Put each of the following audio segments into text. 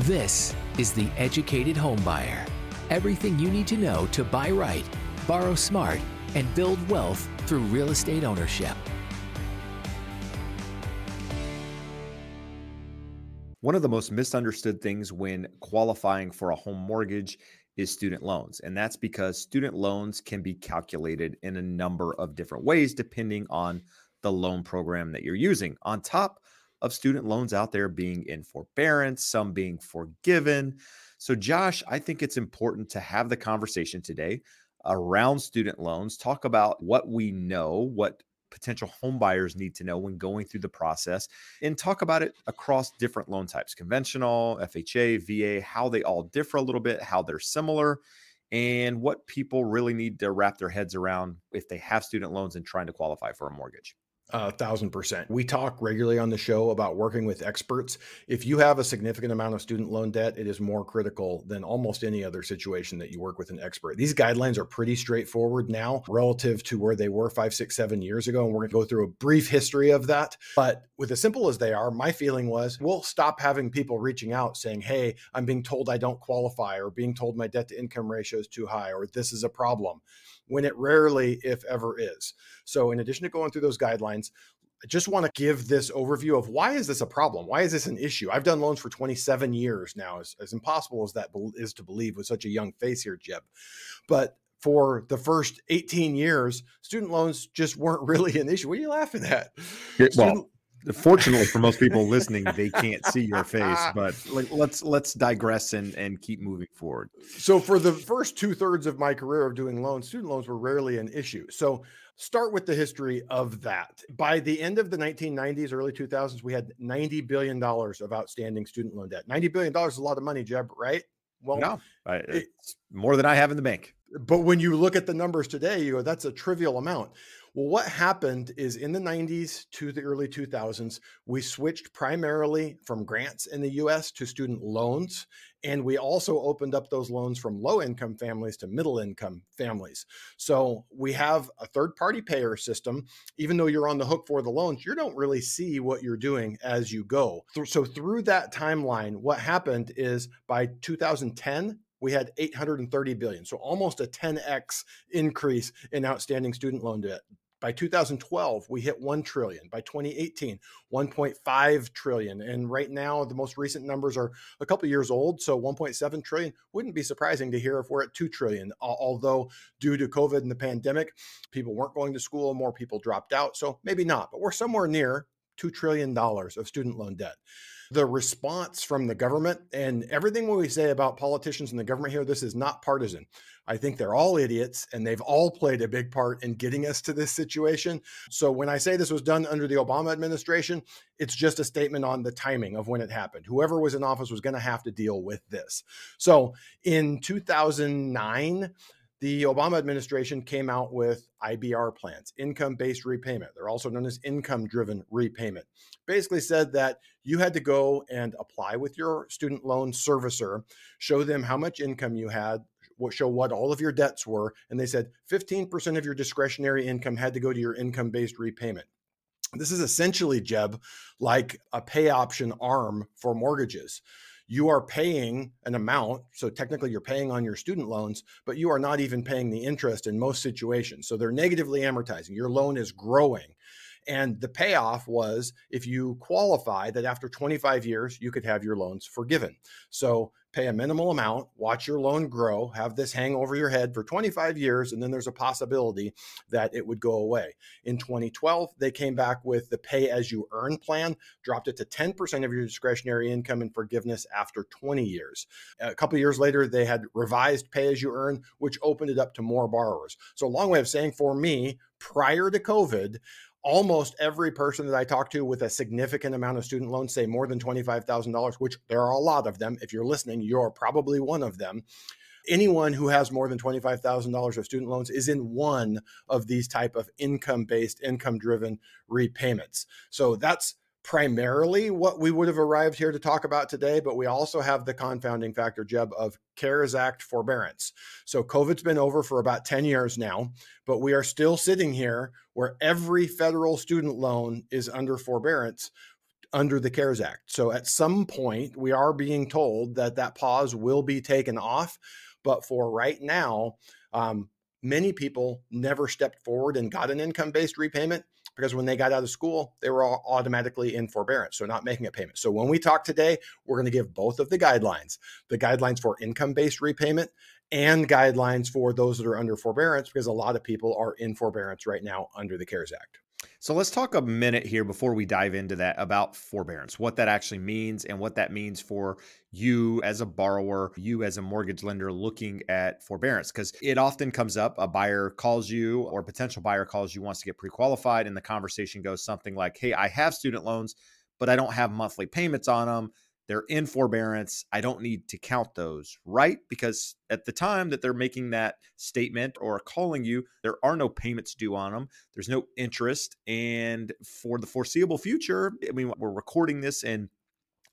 This is The Educated Homebuyer. Everything you need to know to buy right, borrow smart, and build wealth through real estate ownership. One of the most misunderstood things when qualifying for a home mortgage is student loans. And that's because student loans can be calculated in a number of different ways depending on the loan program that you're using. On top of student loans out there being in forbearance, some being forgiven. So, Josh, I think it's important to have the conversation today around student loans, talk about what we know, what potential home buyers need to know when going through the process, and talk about it across different loan types conventional, FHA, VA, how they all differ a little bit, how they're similar, and what people really need to wrap their heads around if they have student loans and trying to qualify for a mortgage. A thousand percent. We talk regularly on the show about working with experts. If you have a significant amount of student loan debt, it is more critical than almost any other situation that you work with an expert. These guidelines are pretty straightforward now relative to where they were five, six, seven years ago. And we're going to go through a brief history of that. But with as simple as they are, my feeling was we'll stop having people reaching out saying, Hey, I'm being told I don't qualify, or being told my debt to income ratio is too high, or this is a problem when it rarely, if ever, is. So, in addition to going through those guidelines, I just want to give this overview of why is this a problem? Why is this an issue? I've done loans for 27 years now, as, as impossible as that is to believe with such a young face here, Jeb. But for the first 18 years, student loans just weren't really an issue. What are you laughing at? well, student, fortunately for most people listening they can't see your face but like let's let's digress and and keep moving forward. So for the first two-thirds of my career of doing loans student loans were rarely an issue. So start with the history of that. By the end of the 1990s early 2000s we had 90 billion dollars of outstanding student loan debt. 90 billion dollars is a lot of money jeb right? Well no it's more than i have in the bank but when you look at the numbers today you go that's a trivial amount well, what happened is in the 90s to the early 2000s, we switched primarily from grants in the US to student loans. And we also opened up those loans from low income families to middle income families. So we have a third party payer system. Even though you're on the hook for the loans, you don't really see what you're doing as you go. So through that timeline, what happened is by 2010, we had 830 billion. So almost a 10x increase in outstanding student loan debt. By 2012, we hit 1 trillion. By 2018, 1.5 trillion. And right now, the most recent numbers are a couple years old. So 1.7 trillion wouldn't be surprising to hear if we're at 2 trillion. Although, due to COVID and the pandemic, people weren't going to school, more people dropped out. So maybe not, but we're somewhere near $2 trillion of student loan debt the response from the government and everything we say about politicians and the government here, this is not partisan. I think they're all idiots and they've all played a big part in getting us to this situation. So when I say this was done under the Obama administration, it's just a statement on the timing of when it happened. Whoever was in office was going to have to deal with this. So in 2009, the Obama administration came out with IBR plans, income based repayment. They're also known as income driven repayment. Basically, said that you had to go and apply with your student loan servicer, show them how much income you had, show what all of your debts were. And they said 15% of your discretionary income had to go to your income based repayment. This is essentially, Jeb, like a pay option arm for mortgages you are paying an amount. So technically, you're paying on your student loans, but you are not even paying the interest in most situations. So they're negatively amortizing. Your loan is growing. And the payoff was if you qualify that after 25 years, you could have your loans forgiven. So pay a minimal amount, watch your loan grow, have this hang over your head for 25 years, and then there's a possibility that it would go away. In 2012, they came back with the pay as you earn plan, dropped it to 10% of your discretionary income and forgiveness after 20 years. A couple years later, they had revised pay as you earn, which opened it up to more borrowers. So, a long way of saying for me, prior to COVID, almost every person that I talk to with a significant amount of student loans, say more than $25,000, which there are a lot of them. If you're listening, you're probably one of them. Anyone who has more than $25,000 of student loans is in one of these type of income-based, income-driven repayments. So that's primarily what we would have arrived here to talk about today, but we also have the confounding factor, Jeb, of CARES Act forbearance. So COVID's been over for about 10 years now, but we are still sitting here where every federal student loan is under forbearance under the CARES Act. So at some point, we are being told that that pause will be taken off. But for right now, um, many people never stepped forward and got an income based repayment because when they got out of school, they were all automatically in forbearance, so not making a payment. So when we talk today, we're going to give both of the guidelines the guidelines for income based repayment and guidelines for those that are under forbearance because a lot of people are in forbearance right now under the CARES Act. So let's talk a minute here before we dive into that about forbearance, what that actually means and what that means for you as a borrower, you as a mortgage lender looking at forbearance. Because it often comes up a buyer calls you or potential buyer calls you, wants to get pre qualified, and the conversation goes something like, Hey, I have student loans, but I don't have monthly payments on them they're in forbearance. I don't need to count those, right? Because at the time that they're making that statement or calling you, there are no payments due on them. There's no interest. And for the foreseeable future, I mean, we're recording this in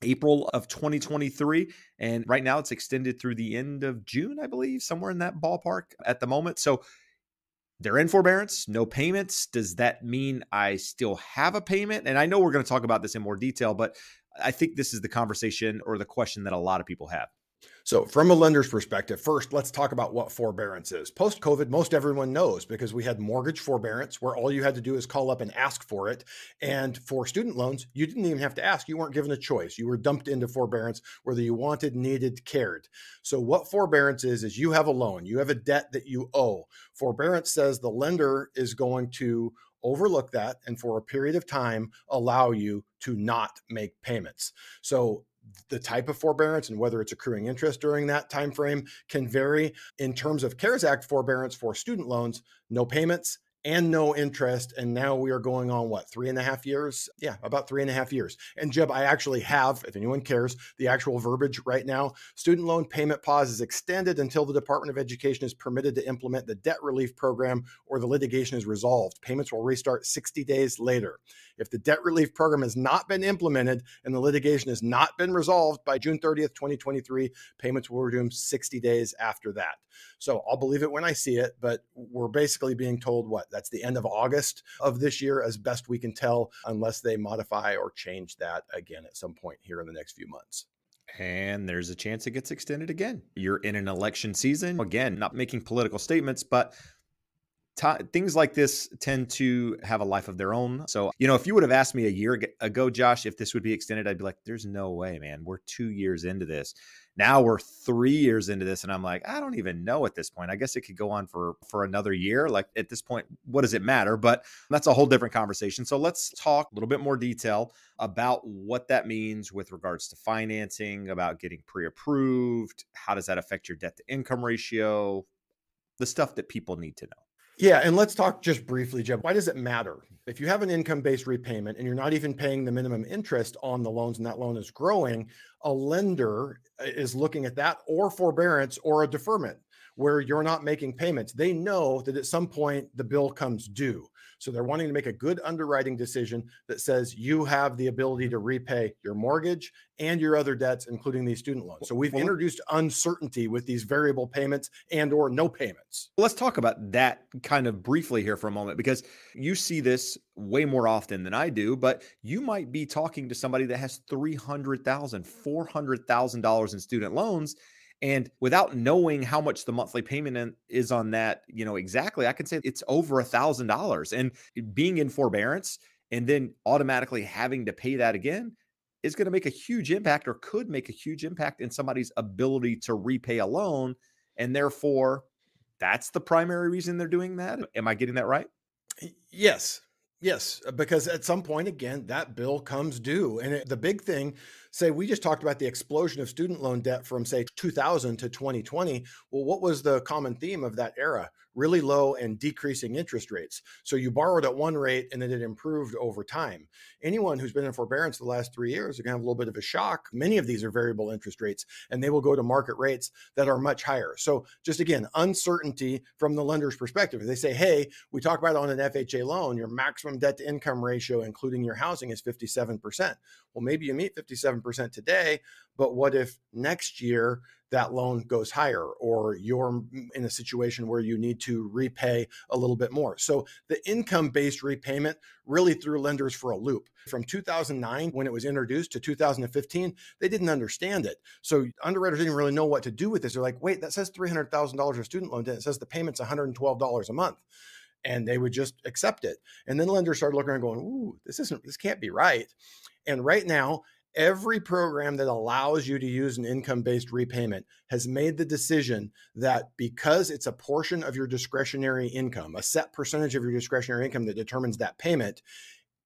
April of 2023. And right now it's extended through the end of June, I believe, somewhere in that ballpark at the moment. So they're in forbearance, no payments. Does that mean I still have a payment? And I know we're going to talk about this in more detail, but I think this is the conversation or the question that a lot of people have. So, from a lender's perspective, first, let's talk about what forbearance is. Post COVID, most everyone knows because we had mortgage forbearance where all you had to do is call up and ask for it. And for student loans, you didn't even have to ask. You weren't given a choice. You were dumped into forbearance whether you wanted, needed, cared. So, what forbearance is, is you have a loan, you have a debt that you owe. Forbearance says the lender is going to overlook that and for a period of time allow you to not make payments. So the type of forbearance and whether it's accruing interest during that time frame can vary in terms of cares act forbearance for student loans no payments and no interest. And now we are going on what, three and a half years? Yeah, about three and a half years. And Jeb, I actually have, if anyone cares, the actual verbiage right now. Student loan payment pause is extended until the Department of Education is permitted to implement the debt relief program or the litigation is resolved. Payments will restart 60 days later. If the debt relief program has not been implemented and the litigation has not been resolved by June 30th, 2023, payments will resume 60 days after that. So I'll believe it when I see it, but we're basically being told what? That's the end of August of this year, as best we can tell, unless they modify or change that again at some point here in the next few months. And there's a chance it gets extended again. You're in an election season. Again, not making political statements, but T- things like this tend to have a life of their own. So, you know, if you would have asked me a year ago, Josh, if this would be extended, I'd be like, there's no way, man. We're two years into this. Now we're three years into this, and I'm like, I don't even know at this point. I guess it could go on for for another year. Like at this point, what does it matter? But that's a whole different conversation. So let's talk a little bit more detail about what that means with regards to financing, about getting pre-approved. How does that affect your debt to income ratio? The stuff that people need to know. Yeah, and let's talk just briefly, Jeb. Why does it matter? If you have an income based repayment and you're not even paying the minimum interest on the loans and that loan is growing, a lender uh, is looking at that or forbearance or a deferment where you're not making payments. They know that at some point the bill comes due. So they're wanting to make a good underwriting decision that says you have the ability to repay your mortgage and your other debts, including these student loans. So we've introduced uncertainty with these variable payments and or no payments. Let's talk about that kind of briefly here for a moment because you see this way more often than I do, but you might be talking to somebody that has $300,000, $400,000 in student loans and without knowing how much the monthly payment is on that, you know, exactly, I can say it's over a thousand dollars. And being in forbearance and then automatically having to pay that again is going to make a huge impact or could make a huge impact in somebody's ability to repay a loan. And therefore, that's the primary reason they're doing that. Am I getting that right? Yes. Yes, uh, because at some point, again, that bill comes due. And it, the big thing say we just talked about the explosion of student loan debt from say 2000 to 2020 well what was the common theme of that era really low and decreasing interest rates. So you borrowed at one rate and then it improved over time. Anyone who's been in forbearance the last three years are going to have a little bit of a shock. Many of these are variable interest rates and they will go to market rates that are much higher. So just again uncertainty from the lender's perspective. They say hey we talk about on an fha loan your maximum debt to income ratio including your housing is 57% well maybe you meet 57% today, but what if next year that loan goes higher or you're in a situation where you need to repay a little bit more. So the income based repayment really threw lenders for a loop. From 2009, when it was introduced, to 2015, they didn't understand it. So underwriters didn't really know what to do with this. They're like, wait, that says $300,000 of student loan debt. It says the payment's $112 a month and they would just accept it. And then lenders started looking and going, "Ooh, this isn't this can't be right." And right now, every program that allows you to use an income-based repayment has made the decision that because it's a portion of your discretionary income, a set percentage of your discretionary income that determines that payment,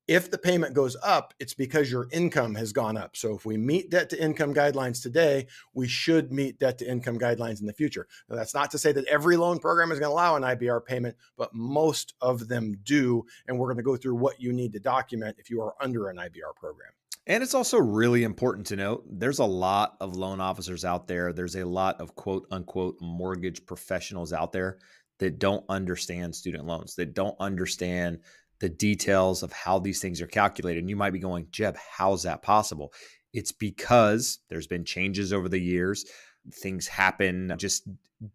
if the payment goes up, it's because your income has gone up. So if we meet debt to income guidelines today, we should meet debt to income guidelines in the future. Now, that's not to say that every loan program is going to allow an IBR payment, but most of them do. And we're going to go through what you need to document if you are under an IBR program. And it's also really important to note there's a lot of loan officers out there. There's a lot of quote unquote mortgage professionals out there that don't understand student loans, that don't understand the details of how these things are calculated. And you might be going, Jeb, how's that possible? It's because there's been changes over the years. Things happen, just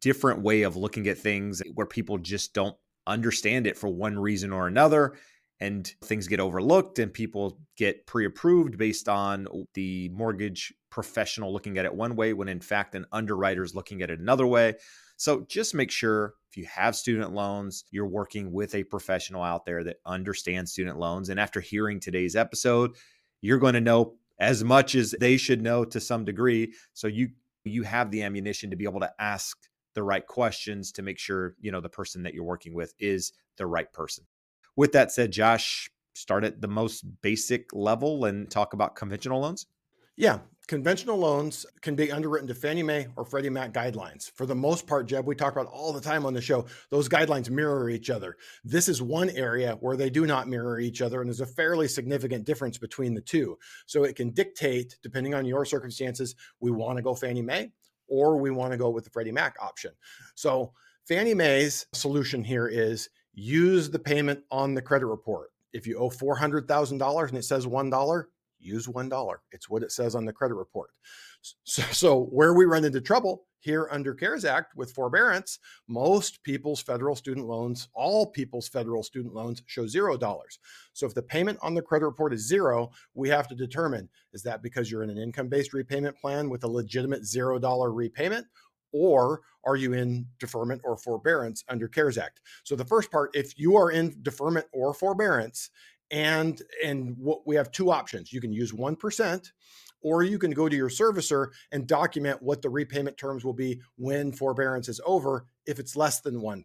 different way of looking at things where people just don't understand it for one reason or another. And things get overlooked and people get pre approved based on the mortgage professional looking at it one way, when in fact, an underwriter is looking at it another way. So just make sure if you have student loans, you're working with a professional out there that understands student loans. And after hearing today's episode, you're going to know as much as they should know to some degree. So you you have the ammunition to be able to ask the right questions to make sure, you know, the person that you're working with is the right person. With that said, Josh, start at the most basic level and talk about conventional loans. Yeah, conventional loans can be underwritten to Fannie Mae or Freddie Mac guidelines. For the most part, Jeb, we talk about all the time on the show, those guidelines mirror each other. This is one area where they do not mirror each other, and there's a fairly significant difference between the two. So it can dictate, depending on your circumstances, we want to go Fannie Mae or we want to go with the Freddie Mac option. So Fannie Mae's solution here is use the payment on the credit report. If you owe $400,000 and it says $1, use $1. It's what it says on the credit report. So, so, where we run into trouble here under CARES Act with forbearance, most people's federal student loans, all people's federal student loans show zero dollars. So if the payment on the credit report is zero, we have to determine is that because you're in an income based repayment plan with a legitimate zero dollar repayment? Or are you in deferment or forbearance under CARES Act? So the first part, if you are in deferment or forbearance, and and what we have two options you can use 1% or you can go to your servicer and document what the repayment terms will be when forbearance is over if it's less than 1%.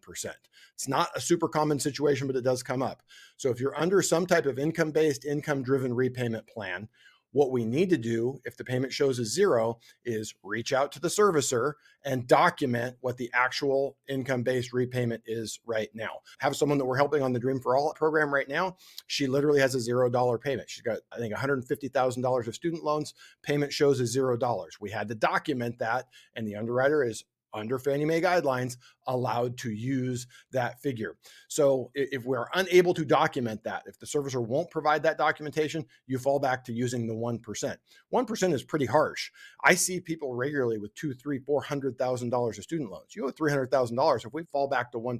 It's not a super common situation, but it does come up. So if you're under some type of income based, income driven repayment plan, what we need to do if the payment shows a zero is reach out to the servicer and document what the actual income based repayment is right now. Have someone that we're helping on the Dream for All program right now. She literally has a zero dollar payment. She's got, I think, $150,000 of student loans. Payment shows a zero dollars. We had to document that, and the underwriter is under Fannie Mae guidelines allowed to use that figure. So if we're unable to document that, if the servicer won't provide that documentation, you fall back to using the 1%. 1% is pretty harsh. I see people regularly with two, three, four hundred thousand dollars of student loans. You owe three hundred thousand dollars. If we fall back to 1%,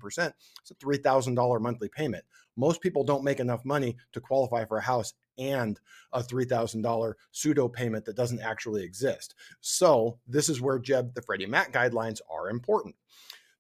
it's a three thousand dollar monthly payment. Most people don't make enough money to qualify for a house and a $3,000 pseudo payment that doesn't actually exist. So, this is where Jeb, the Freddie Mac guidelines are important.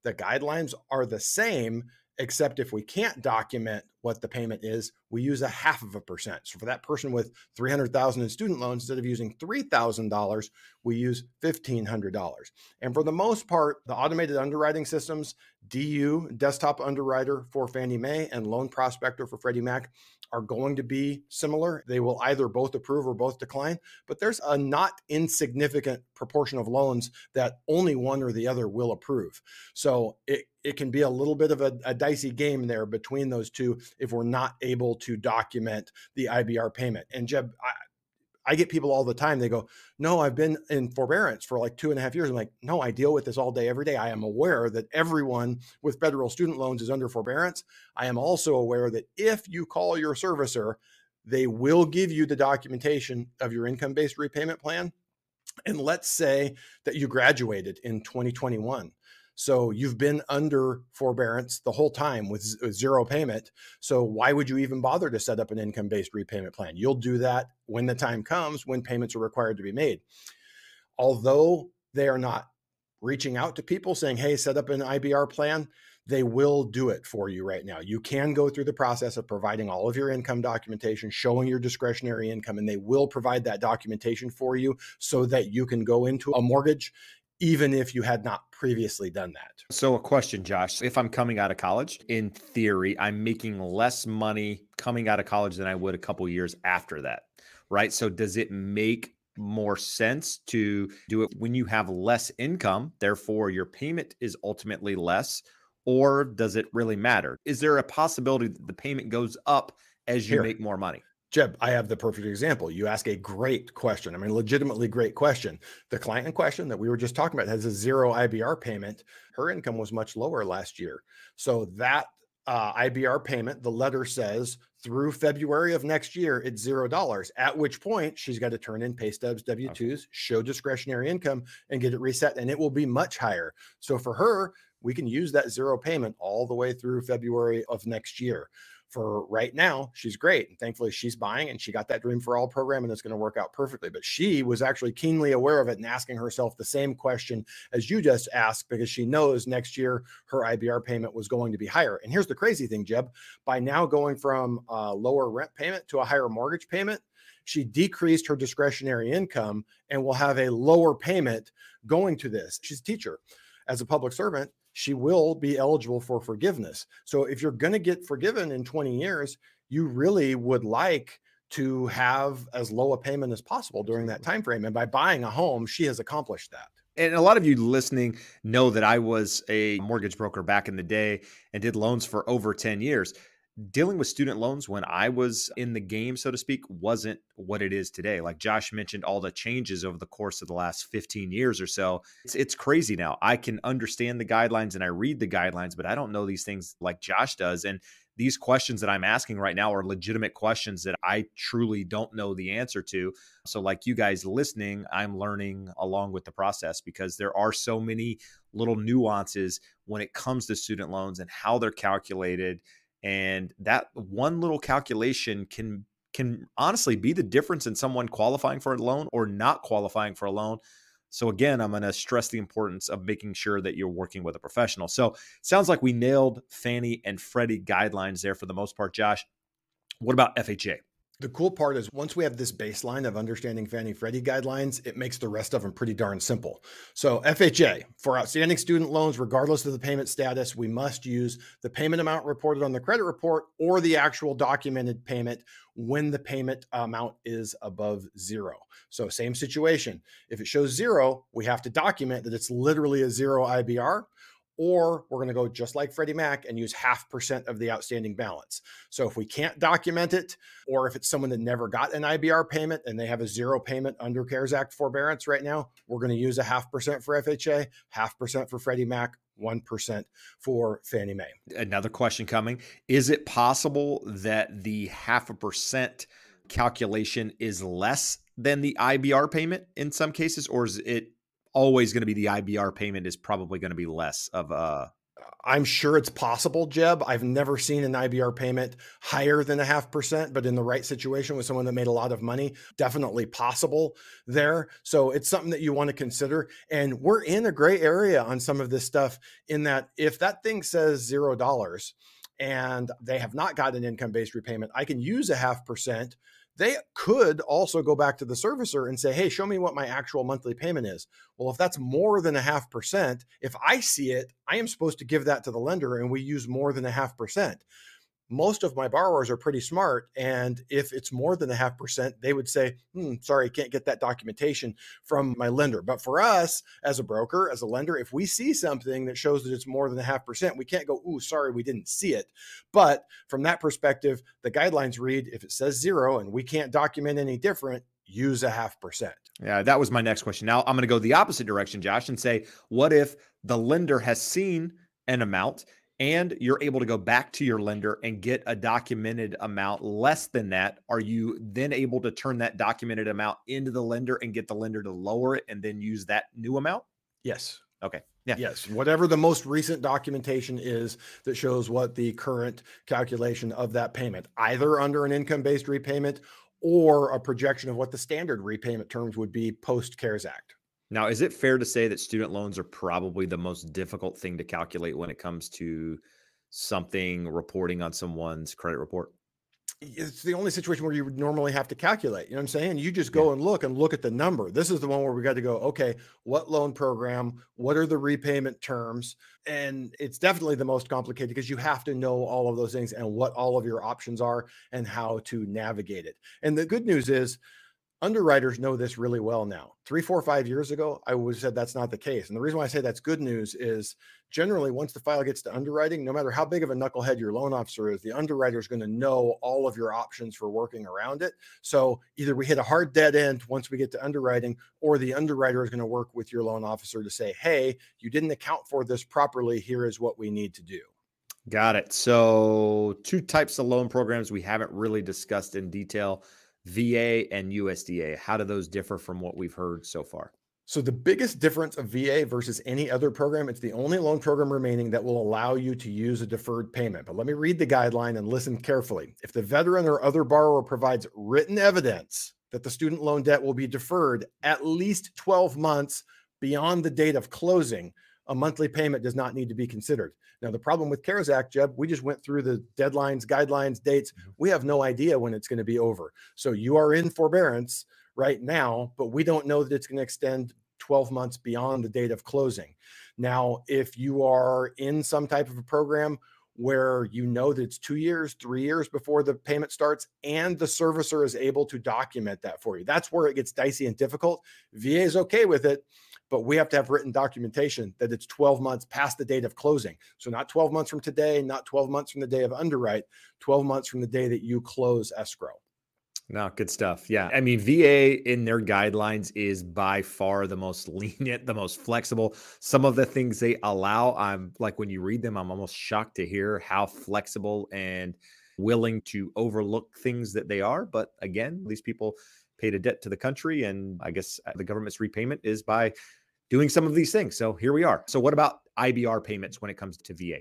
The guidelines are the same, except if we can't document what the payment is, we use a half of a percent. So for that person with 300,000 in student loans, instead of using $3,000, we use $1,500. And for the most part, the automated underwriting systems, DU, desktop underwriter for Fannie Mae and loan prospector for Freddie Mac are going to be similar. They will either both approve or both decline, but there's a not insignificant proportion of loans that only one or the other will approve. So it, it can be a little bit of a, a dicey game there between those two if we're not able to document the IBR payment. And Jeb, I, I get people all the time. They go, "No, I've been in forbearance for like two and a half years." I'm like, "No, I deal with this all day, every day. I am aware that everyone with federal student loans is under forbearance. I am also aware that if you call your servicer, they will give you the documentation of your income-based repayment plan And let's say that you graduated in 2021. So you've been under forbearance the whole time with, zero payment. So why would you even bother to set up an income based repayment plan? You'll do that when the time comes when payments are required to be made. Although they are not reaching out to people saying, hey, set up an IBR plan, they will do it for you right now. You can go through the process of providing all of your income documentation, showing your discretionary income, and they will provide that documentation for you so that you can go into a mortgage even if you had not previously done that. So, a question, Josh. If I'm coming out of college, in theory, I'm making less money coming out of college than I would a couple years after that, right? So, does it make more sense to do it when you have less income? Therefore, your payment is ultimately less or does it really matter? Is there a possibility that the payment goes up as you Here. make more money? Jeb, I have the perfect example. You ask a great question. I mean, legitimately great question. The client in question that we were just talking about has a zero IBR payment. Her income was much lower last year. So that uh, IBR payment, the letter says through February of next year, it's zero dollars. At which point she's got to turn in pay stubs, W 2s, okay. show discretionary income, and get it reset. And it will be much higher. So for her, we can use that zero payment all the way through February of next year. For right now, she's great. And thankfully, she's buying and she got that Dream for All program and it's going to work out perfectly. But she was actually keenly aware of it and asking herself the same question as you just asked because she knows next year her IBR payment was going to be higher. And here's the crazy thing, Jeb by now going from a lower rent payment to a higher mortgage payment, she decreased her discretionary income and will have a lower payment going to this. She's a teacher. As a public servant, she will be eligible for forgiveness. So if you're going to get forgiven in 20 years, you really would like to have as low a payment as possible during that time frame and by buying a home she has accomplished that. And a lot of you listening know that I was a mortgage broker back in the day and did loans for over 10 years dealing with student loans when I was in the game, so to speak, wasn't what it is today. Like Josh mentioned, all the changes over the course of the last 15 years or so. It's, it's crazy now. I can understand the guidelines and I read the guidelines, but I don't know these things like Josh does. And these questions that I'm asking right now are legitimate questions that I truly don't know the answer to. So, like you guys listening, I'm learning along with the process because there are so many little nuances when it comes to student loans and how they're calculated and that one little calculation can can honestly be the difference in someone qualifying for a loan or not qualifying for a loan. So again, I'm going to stress the importance of making sure that you're working with a professional. So sounds like we nailed Fannie and Freddie guidelines there for the most part, Josh. What about FHA? The cool part is once we have this baseline of understanding Fannie Freddie guidelines, it makes the rest of them pretty darn simple. So, FHA, for outstanding student loans, regardless of the payment status, we must use the payment amount reported on the credit report or the actual documented payment when the payment amount is above zero. So, same situation. If it shows zero, we have to document that it's literally a zero IBR or we're going to go just like Freddie Mac and use half percent of the outstanding balance. So if we can't document it, or if it's someone that never got an IBR payment and they have a zero payment under CARES Act forbearance right now, we're going to use a half percent for FHA, half percent for Freddie Mac, 1% for Fannie Mae. Another question coming Is it possible that the half a percent calculation is less than the IBR payment in some cases, or is it always going to be the IBR payment is probably going to be less of a. I'm sure it's possible, Jeb. I've never seen an IBR payment higher than a half percent, but in the right situation with someone that made a lot of money, definitely possible there. So it's something that you want to consider. And we're in a gray area on some of this stuff in that if that thing says zero dollars and they have not got an income based repayment, I can use a half percent they could also go back to the servicer and say, hey, show me what my actual monthly payment is. Well, if that's more than a half percent, if I see it, I am supposed to give that to the lender and we use more than a half percent most of my borrowers are pretty smart. And if it's more than a half percent, they would say, hmm, sorry, can't get that documentation from my lender. But for us as a broker, as a lender, if we see something that shows that it's more than a half percent, we can't go, ooh, sorry, we didn't see it. But from that perspective, the guidelines read if it says zero and we can't document any different, use a half percent. Yeah, that was my next question. Now I'm going to go the opposite direction, Josh, and say, what if the lender has seen an amount and you're able to go back to your lender and get a documented amount less than that, are you then able to turn that documented amount into the lender and get the lender to lower it and then use that new amount? Yes. Okay. Yeah. Yes. Whatever the most recent documentation is that shows what the current calculation of that payment, either under an income based repayment or a projection of what the standard repayment terms would be post CARES Act. Now, is it fair to say that student loans are probably the most difficult thing to calculate when it comes to something reporting on someone's credit report? it's the only situation where you would normally have to calculate. You know what I'm saying? You just go yeah. and look and look at the number. This is the one where we got to go, okay, what loan program? What are the repayment terms? And it's definitely the most complicated because you have to know all of those things and what all of your options are and how to navigate it. And the good news is, underwriters know this really well now. Three, four, five years ago, I would have said that's not the case. And the reason why I say that's good news is generally once the file gets to underwriting, no matter how big of a knucklehead your loan officer is, the underwriter is going to know all of your options for working around it. So either we hit a hard dead end once we get to underwriting, or the underwriter is going to work with your loan officer to say, hey, you didn't account for this properly. Here is what we need to do. Got it. So, two types of loan programs we haven't really discussed in detail VA and USDA. How do those differ from what we've heard so far? So the biggest difference of VA versus any other program, it's the only loan program remaining that will allow you to use a deferred payment. But let me read the guideline and listen carefully. If the veteran or other borrower provides written evidence that the student loan debt will be deferred at least 12 months beyond the date of closing, a monthly payment does not need to be considered. Now, the problem with CARES Act, Jeb, we just went through the deadlines, guidelines, dates. Mm-hmm. We have no idea when it's going to be over. So you are in forbearance right now, but we don't know that it's going to extend 12 months beyond the date of closing. Now, if you are in some type of a program where you know that it's two years, three years before the payment starts, and the servicer is able to document that for you, that's where it gets dicey and difficult. VA is okay with it but we have to have written documentation that it's 12 months past the date of closing. So not 12 months from today, not 12 months from the day of underwrite, 12 months from the day that you close escrow. No, good stuff. Yeah. I mean, VA in their guidelines is by far the most lenient, the most flexible. Some of the things they allow, I'm like, when you read them, I'm almost shocked to hear how flexible and willing to overlook things that they are. But again, these people paid a debt to the country. And I guess uh, the government's repayment is by doing some of these things. So here we are. So what about IBR payments when it comes to VA?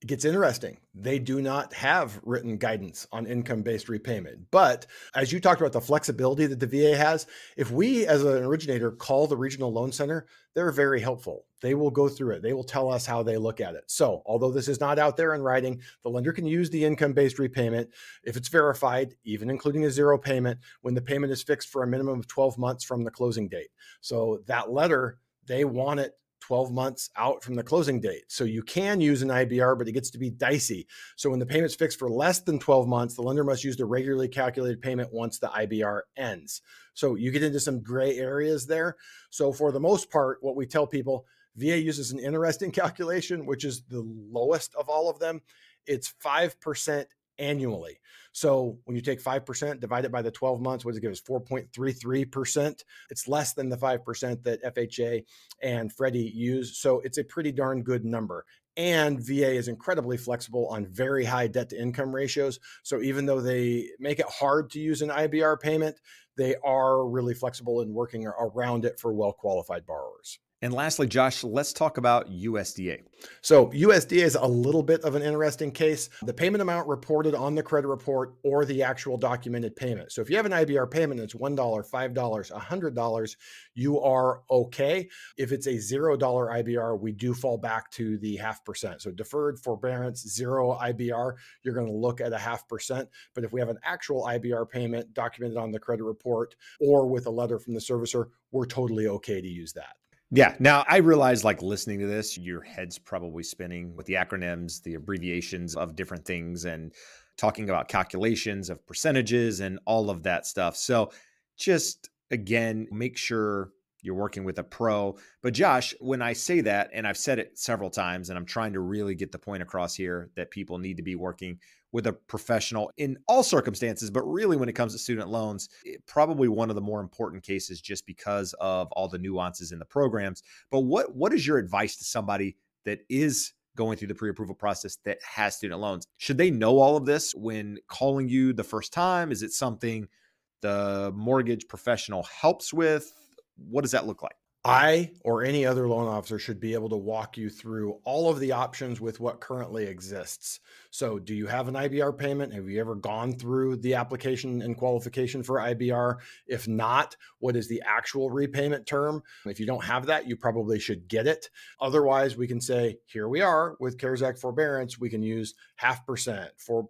It gets interesting. They do not have written guidance on income based repayment. But as you talked about the flexibility that the VA has, if we as an originator call the regional loan center, they're very helpful. They will go through it, they will tell us how they look at it. So, although this is not out there in writing, the lender can use the income based repayment if it's verified, even including a zero payment, when the payment is fixed for a minimum of 12 months from the closing date. So, that letter they want it 12 months out from the closing date. So you can use an IBR, but it gets to be dicey. So when the payment's fixed for less than 12 months, the lender must use the regularly calculated payment once the IBR ends. So you get into some gray areas there. So for the most part, what we tell people, VA uses an interesting calculation, which is the lowest of all of them. It's 5% annually. So when you take 5%, divide it by the 12 months, what does it give us? 4.33%. It's less than the 5% that FHA and Freddie use. So it's a pretty darn good number. And VA is incredibly flexible on very high debt to income ratios. So even though they make it hard to use an IBR payment, they are really flexible in working around it for well qualified borrowers. And lastly, Josh, let's talk about USDA. So, USDA is a little bit of an interesting case. The payment amount reported on the credit report or the actual documented payment. So, if you have an IBR payment that's $1, $5, $100, you are okay. If it's a $0 IBR, we do fall back to the half percent. So, deferred forbearance, zero IBR, you're going to look at a half percent. But if we have an actual IBR payment documented on the credit report or with a letter from the servicer, we're totally okay to use that. Yeah. Now I realize like listening to this, your head's probably spinning with the acronyms, the abbreviations of different things and talking about calculations of percentages and all of that stuff. So just again, make sure you're working with a pro. But Josh, when I say that, and I've said it several times, and I'm trying to really get the point across here that people need to be working with a professional in all circumstances, but really when it comes to student loans, eh, probably one of the more important cases just because of all the nuances in the programs. But what what is your advice to somebody that is going through the pre approval process that has student loans. Should they know all of this when calling you the first time? Is it something the mortgage professional helps with? What does that look like? I or any other loan officer should be able to walk you through all of the options with what currently exists. So, do you have an IBR payment? Have you ever gone through the application and qualification for IBR? If not, what is the actual repayment term? If you don't have that, you probably should get it. Otherwise, we can say, here we are with CARES Act forbearance, we can use half percent for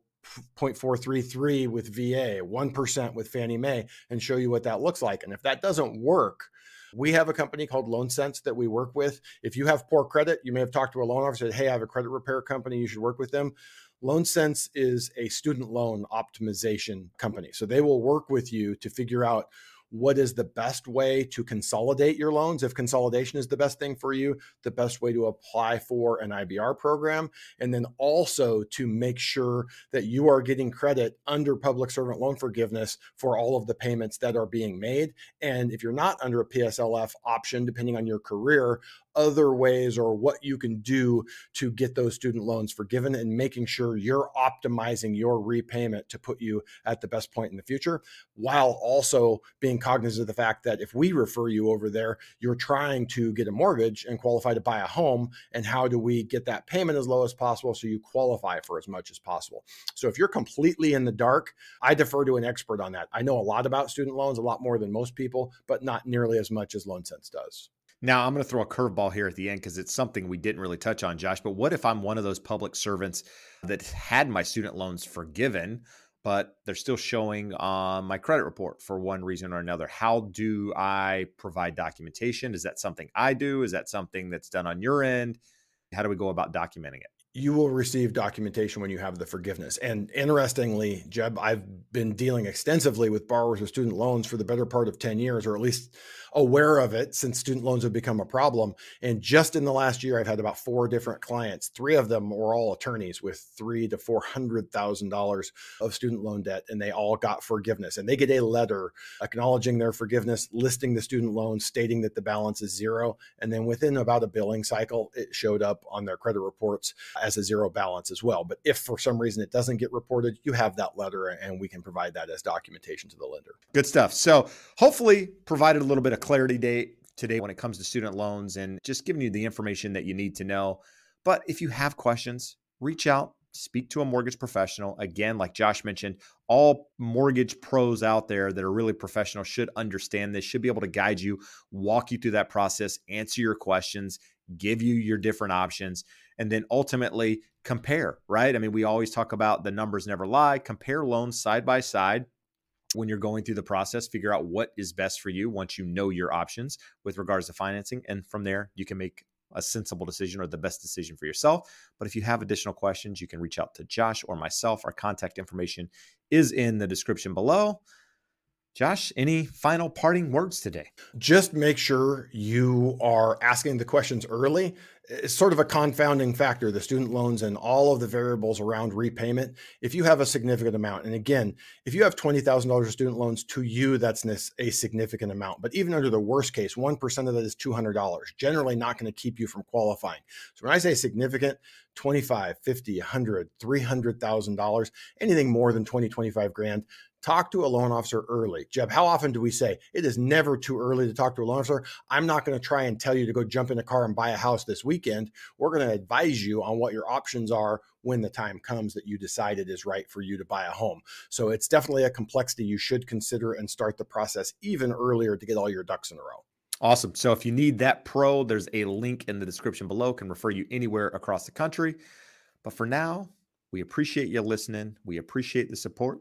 0.433 with VA, 1% with Fannie Mae, and show you what that looks like. And if that doesn't work, we have a company called Loan Sense that we work with. If you have poor credit, you may have talked to a loan officer Hey, I have a credit repair company. You should work with them. Loan Sense is a student loan optimization company. So they will work with you to figure out what is the best way to consolidate your loans? If consolidation is the best thing for you the best way to apply for an IBR program and then also to make sure that you are getting credit under public servant loan forgiveness for all of the payments that are being made. And if you're not under a PSLF option depending on your career other ways or what you can do to get those student loans forgiven and making sure you're optimizing your repayment to put you at the best point in the future while also being cognizant of the fact that if we refer you over there you're trying to get a mortgage and qualify to buy a home and how do we get that payment as low as possible so you qualify for as much as possible? So if you're completely in the dark i defer to an expert on that. I know a lot about student loans a lot more than most people but not nearly as much as loan sense does now, I'm going to throw a curveball here at the end because it's something we didn't really touch on, Josh. But what if I'm one of those public servants that had my student loans forgiven, but they're still showing on my credit report for one reason or another? How do I provide documentation? Is that something I do? Is that something that's done on your end? How do we go about documenting it? You will receive documentation when you have the forgiveness. And interestingly, Jeb, I've been dealing extensively with borrowers with student loans for the better part of 10 years, or at least aware of it since student loans have become a problem. And just in the last year, I've had about four different clients. Three of them were all attorneys with three to four hundred thousand dollars of student loan debt, and they all got forgiveness. And they get a letter acknowledging their forgiveness, listing the student loan, stating that the balance is zero. And then within about a billing cycle, it showed up on their credit reports as a zero balance as well. But if for some reason it doesn't get reported, you have that letter and we can provide that as documentation to the lender. Good stuff. So hopefully provided a little bit of clarity date today when it comes to student loans and just giving you the information that you need to know. But if you have questions, reach out, speak to a mortgage professional. Again, like Josh mentioned, all mortgage pros out there that are really professional should understand this, should be able to guide you, walk you through that process, answer your questions, give you your different options, and then ultimately compare, right? I mean, we always talk about the numbers never lie, compare loans side by side when you're going through the process, figure out what is best for you once you know your options with regards to financing. And from there, you can make a sensible decision or the best decision for yourself. But if you have additional questions, you can reach out to Josh or myself. Our contact information is in the description below. Josh, any final parting words today? Just make sure you are asking the questions early. It's sort of a confounding factor, the student loans and all of the variables around repayment. If you have a significant amount, and again, if you have $20,000 of student loans to you, that's a significant amount. But even under the worst case, 1% of that is $200, generally not going to keep you from qualifying. So when I say significant, 25, 50, 100, $300,000, anything more than 20, 25 grand, talk to a loan officer early. Jeb, how often do we say it is never too early to talk to a loan officer? I'm not going to try and tell you to go jump in a car and buy a house this weekend. We're going to advise you on what your options are when the time comes that you decide it is right for you to buy a home. So it's definitely a complexity you should consider and start the process even earlier to get all your ducks in a row. Awesome. So if you need that pro, there's a link in the description below, can refer you anywhere across the country. But for now, we appreciate you listening. We appreciate the support.